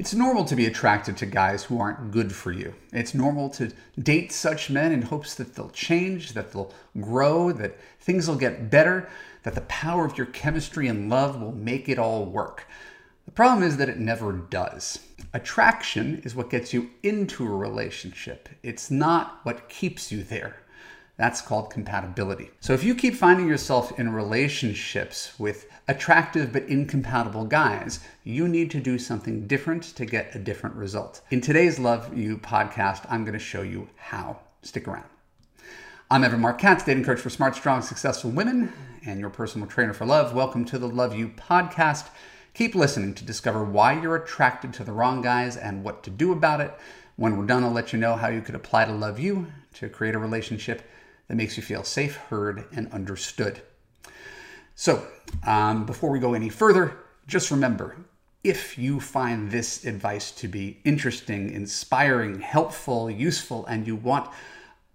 It's normal to be attracted to guys who aren't good for you. It's normal to date such men in hopes that they'll change, that they'll grow, that things will get better, that the power of your chemistry and love will make it all work. The problem is that it never does. Attraction is what gets you into a relationship, it's not what keeps you there. That's called compatibility. So if you keep finding yourself in relationships with attractive but incompatible guys, you need to do something different to get a different result. In today's Love U podcast, I'm going to show you how. Stick around. I'm Evan Marc Katz, dating coach for smart, strong, successful women, and your personal trainer for love. Welcome to the Love U podcast. Keep listening to discover why you're attracted to the wrong guys and what to do about it. When we're done, I'll let you know how you could apply to Love U to create a relationship that makes you feel safe, heard, and understood. So, um, before we go any further, just remember if you find this advice to be interesting, inspiring, helpful, useful, and you want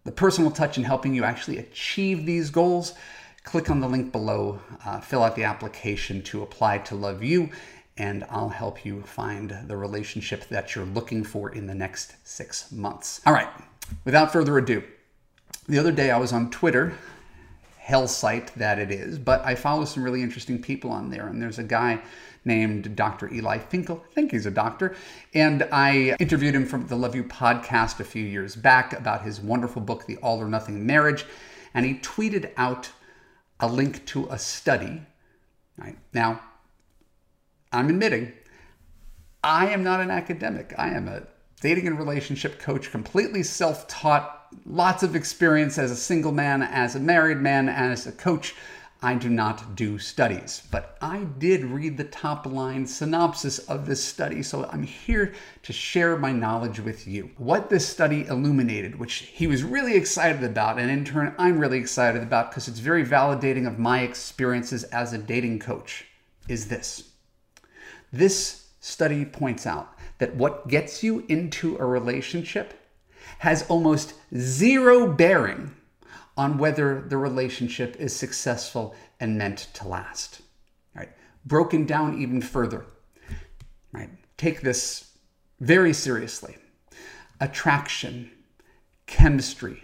the personal touch in helping you actually achieve these goals, click on the link below, uh, fill out the application to apply to Love U, and I'll help you find the relationship that you're looking for in the next six months. All right, without further ado, the other day I was on Twitter, hell site that it is, but I follow some really interesting people on there. And there's a guy named Dr. Eli Finkel. I think he's a doctor. And I interviewed him from the Love U podcast a few years back about his wonderful book, The All or Nothing Marriage. And he tweeted out a link to a study. Right now, I'm admitting I am not an academic. I am a dating and relationship coach, completely self taught lots of experience as a single man, as a married man, as a coach. I do not do studies, but I did read the top line synopsis of this study, so I'm here to share my knowledge with you. What this study illuminated, which he was really excited about, and in turn, I'm really excited about because it's very validating of my experiences as a dating coach, is this. This study points out that what gets you into a relationship has almost zero bearing on whether the relationship is successful and meant to last. Right? Broken down even further. Right? Take this very seriously. Attraction, chemistry,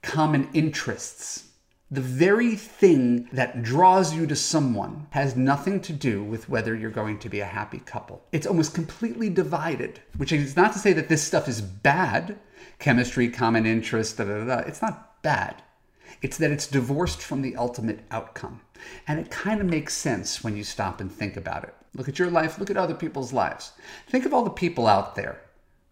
common interests, the very thing that draws you to someone has nothing to do with whether you're going to be a happy couple. It's almost completely divided, which is not to say that this stuff is bad chemistry, common interest, da da da. It's not bad. It's that it's divorced from the ultimate outcome. And it kind of makes sense when you stop and think about it. Look at your life, look at other people's lives. Think of all the people out there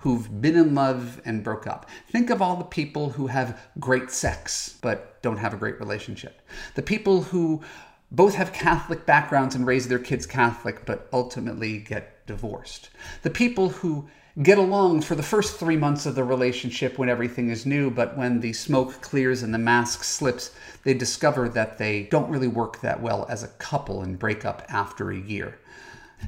who've been in love and broke up. Think of all the people who have great sex but don't have a great relationship. The people who both have Catholic backgrounds and raise their kids Catholic but ultimately get divorced. The people who get along for the first three months of the relationship when everything is new, but when the smoke clears and the mask slips, they discover that they don't really work that well as a couple and break up after a year.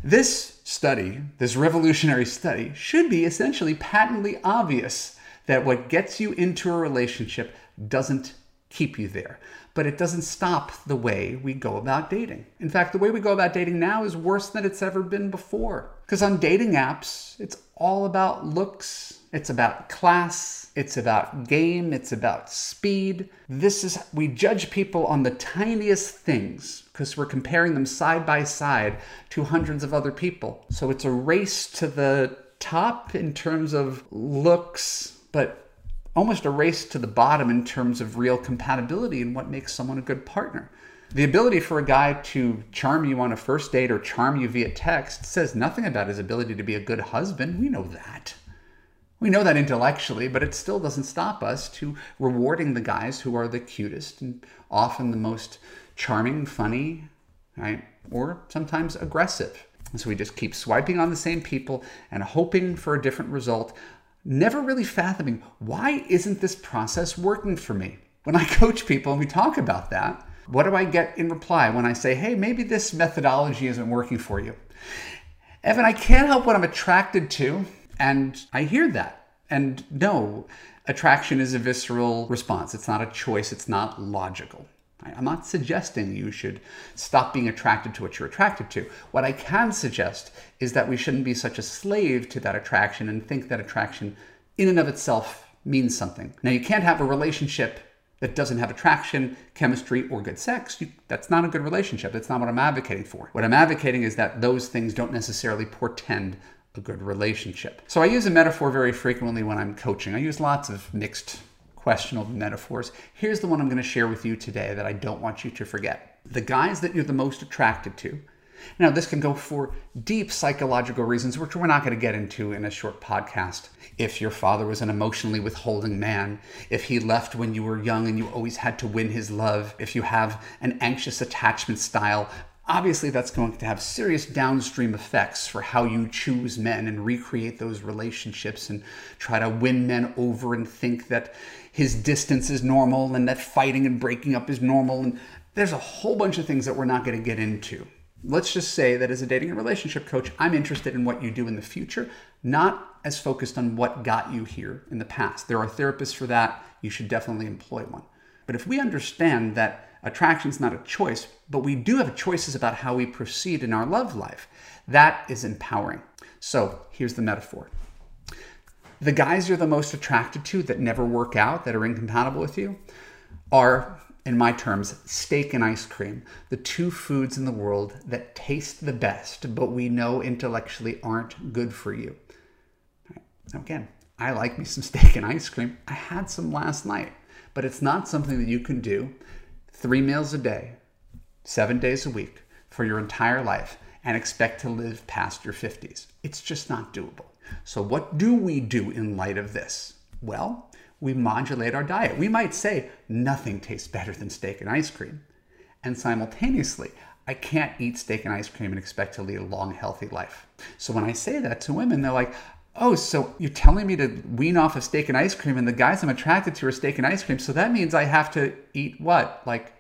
This study, this revolutionary study, should be essentially patently obvious that what gets you into a relationship doesn't keep you there. But it doesn't stop the way we go about dating. In fact, the way we go about dating now is worse than it's ever been before. Because on dating apps, it's all about looks, it's about class, it's about game, it's about speed. This is, we judge people on the tiniest things because we're comparing them side by side to hundreds of other people. So it's a race to the top in terms of looks, but almost a race to the bottom in terms of real compatibility and what makes someone a good partner. The ability for a guy to charm you on a first date or charm you via text says nothing about his ability to be a good husband. We know that. We know that intellectually, but it still doesn't stop us to rewarding the guys who are the cutest and often the most charming, funny, right? Or sometimes aggressive. And so we just keep swiping on the same people and hoping for a different result never really fathoming why isn't this process working for me? When I coach people and we talk about that, what do I get in reply when I say, hey, maybe this methodology isn't working for you? Evan, I can't help what I'm attracted to. And I hear that. And no, attraction is a visceral response. It's not a choice, it's not logical. I'm not suggesting you should stop being attracted to what you're attracted to. What I can suggest is that we shouldn't be such a slave to that attraction and think that attraction in and of itself means something. Now, you can't have a relationship that doesn't have attraction, chemistry, or good sex. You, that's not a good relationship. That's not what I'm advocating for. What I'm advocating is that those things don't necessarily portend a good relationship. So I use a metaphor very frequently when I'm coaching. I use lots of mixed questionable metaphors. Here's the one I'm going to share with you today that I don't want you to forget. The guys that you're the most attracted to. Now, this can go for deep psychological reasons, which we're not going to get into in a short podcast. If your father was an emotionally withholding man, if he left when you were young and you always had to win his love, if you have an anxious attachment style, Obviously, that's going to have serious downstream effects for how you choose men and recreate those relationships and try to win men over and think that his distance is normal and that fighting and breaking up is normal. And there's a whole bunch of things that we're not going to get into. Let's just say that as a dating and relationship coach, I'm interested in what you do in the future, not as focused on what got you here in the past. There are therapists for that. You should definitely employ one. But if we understand that Attraction is not a choice, but we do have choices about how we proceed in our love life. That is empowering. So here's the metaphor the guys you're the most attracted to that never work out, that are incompatible with you, are, in my terms, steak and ice cream, the two foods in the world that taste the best, but we know intellectually aren't good for you. Now, again, I like me some steak and ice cream. I had some last night, but it's not something that you can do three meals a day, seven days a week for your entire life and expect to live past your 50s. It's just not doable. So, what do we do in light of this? Well, we modulate our diet. We might say nothing tastes better than steak and ice cream. And simultaneously, I can't eat steak and ice cream and expect to lead a long, healthy life. So when I say that to women, they're like, oh, so you're telling me to wean off of steak and ice cream, and the guys I'm attracted to are steak and ice cream. So that means I have to eat what? Like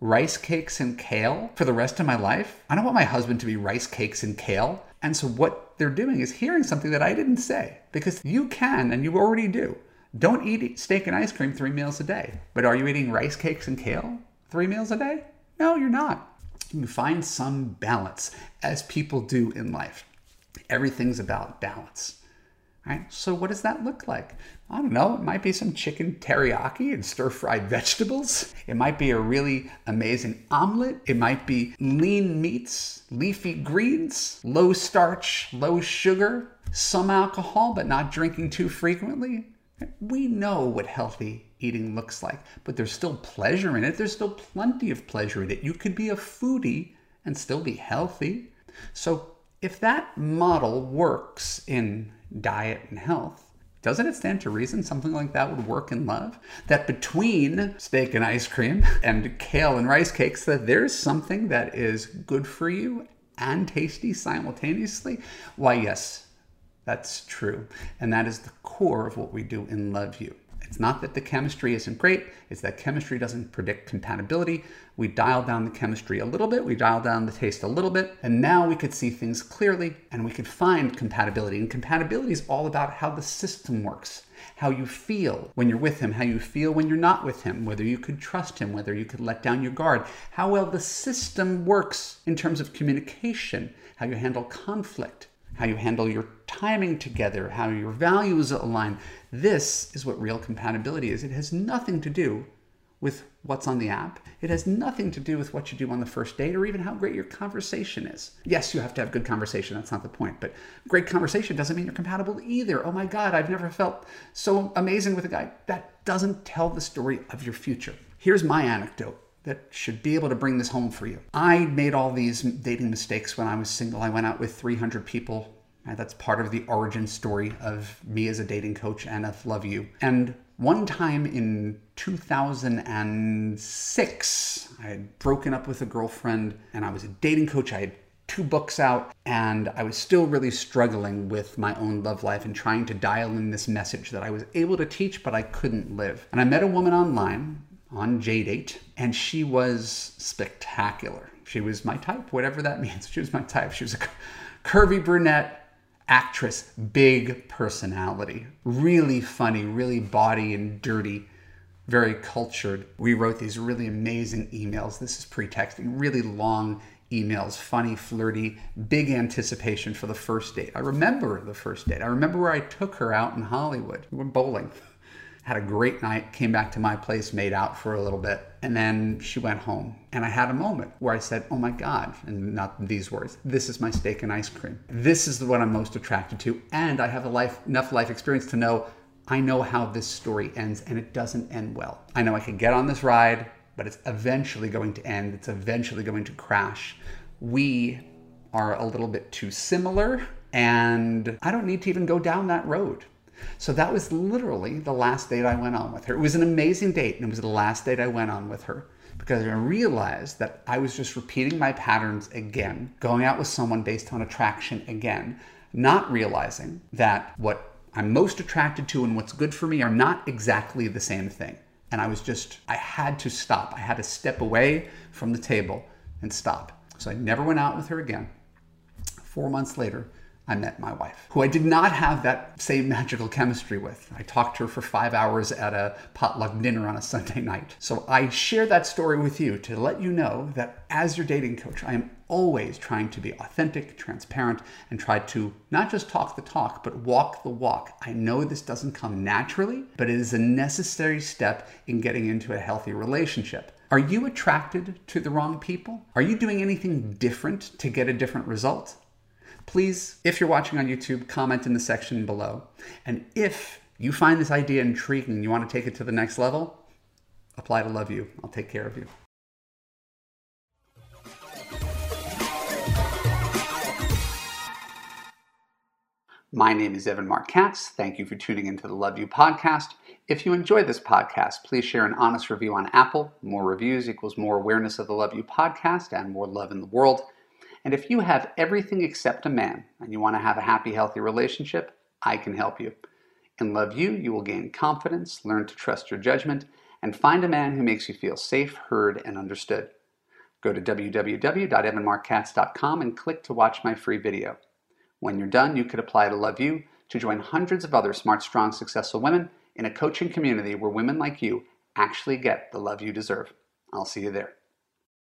rice cakes and kale for the rest of my life? I don't want my husband to be rice cakes and kale. And so what they're doing is hearing something that I didn't say because you can and you already do. Don't eat steak and ice cream three meals a day. But are you eating rice cakes and kale three meals a day? No, you're not. You find some balance as people do in life. Everything's about balance. Right? So what does that look like? I don't know. It might be some chicken teriyaki and stir-fried vegetables. It might be a really amazing omelet. It might be lean meats, leafy greens, low starch, low sugar, some alcohol, but not drinking too frequently. We know what healthy eating looks like, but there's still pleasure in it. There's still plenty of pleasure in it. You could be a foodie and still be healthy. So if that model works in diet and health, doesn't it stand to reason something like that would work in love? That between steak and ice cream and kale and rice cakes, that there's something that is good for you and tasty simultaneously? Why, yes, that's true. And that is the core of what we do in Love U. It's not that the chemistry isn't great, it's that chemistry doesn't predict compatibility. We dial down the chemistry a little bit, we dial down the taste a little bit, and now we could see things clearly and we could find compatibility. And compatibility is all about how the system works, how you feel when you're with him, how you feel when you're not with him, whether you could trust him, whether you could let down your guard, how well the system works in terms of communication, how you handle conflict how you handle your timing together, how your values align. This is what real compatibility is. It has nothing to do with what's on the app. It has nothing to do with what you do on the first date or even how great your conversation is. Yes, you have to have good conversation. That's not the point. But great conversation doesn't mean you're compatible either. Oh my God, I've never felt so amazing with a guy. That doesn't tell the story of your future. Here's my anecdote that should be able to bring this home for you. I made all these dating mistakes when I was single. I went out with 300 people. Uh, that's part of the origin story of me as a dating coach and of Love U. And one time in 2006, I had broken up with a girlfriend and I was a dating coach. I had two books out and I was still really struggling with my own love life and trying to dial in this message that I was able to teach but I couldn't live. And I met a woman online on JDate, and she was spectacular. She was my type, whatever that means. She was my type. She was a curvy brunette actress, big personality, really funny, really body and dirty, very cultured. We wrote these really amazing emails. This is pre-texting, really long emails, funny, flirty, big anticipation for the first date. I remember the first date. I remember where I took her out in Hollywood. We went bowling. Had a great night, came back to my place, made out for a little bit, and then she went home. And I had a moment where I said, Oh my God, and not these words, this is my steak and ice cream. This is what I'm most attracted to. And I have a life, enough life experience to know I know how this story ends, and it doesn't end well. I know I can get on this ride, but it's eventually going to end. It's eventually going to crash. We are a little bit too similar, and I don't need to even go down that road. So that was literally the last date I went on with her. It was an amazing date, and it was the last date I went on with her because I realized that I was just repeating my patterns again, going out with someone based on attraction again, not realizing that what I'm most attracted to and what's good for me are not exactly the same thing. And I was just, I had to stop. I had to step away from the table and stop. So I never went out with her again. Four months later, I met my wife, who I did not have that same magical chemistry with. I talked to her for five hours at a potluck dinner on a Sunday night. So I share that story with you to let you know that as your dating coach, I am always trying to be authentic, transparent, and try to not just talk the talk, but walk the walk. I know this doesn't come naturally, but it is a necessary step in getting into a healthy relationship. Are you attracted to the wrong people? Are you doing anything different to get a different result? Please, if you're watching on YouTube, comment in the section below. And if you find this idea intriguing and you want to take it to the next level, apply to Love U. I'll take care of you. My name is Evan Marc Katz. Thank you for tuning into the Love U podcast. If you enjoyed this podcast, please share an honest review on Apple. More reviews equals more awareness of the Love U podcast and more love in the world. And if you have everything except a man and you want to have a happy, healthy relationship, I can help you. In Love U, you will gain confidence, learn to trust your judgment, and find a man who makes you feel safe, heard, and understood. Go to www.evanmarckatz.com and click to watch my free video. When you're done, you could apply to Love U to join hundreds of other smart, strong, successful women in a coaching community where women like you actually get the love you deserve. I'll see you there.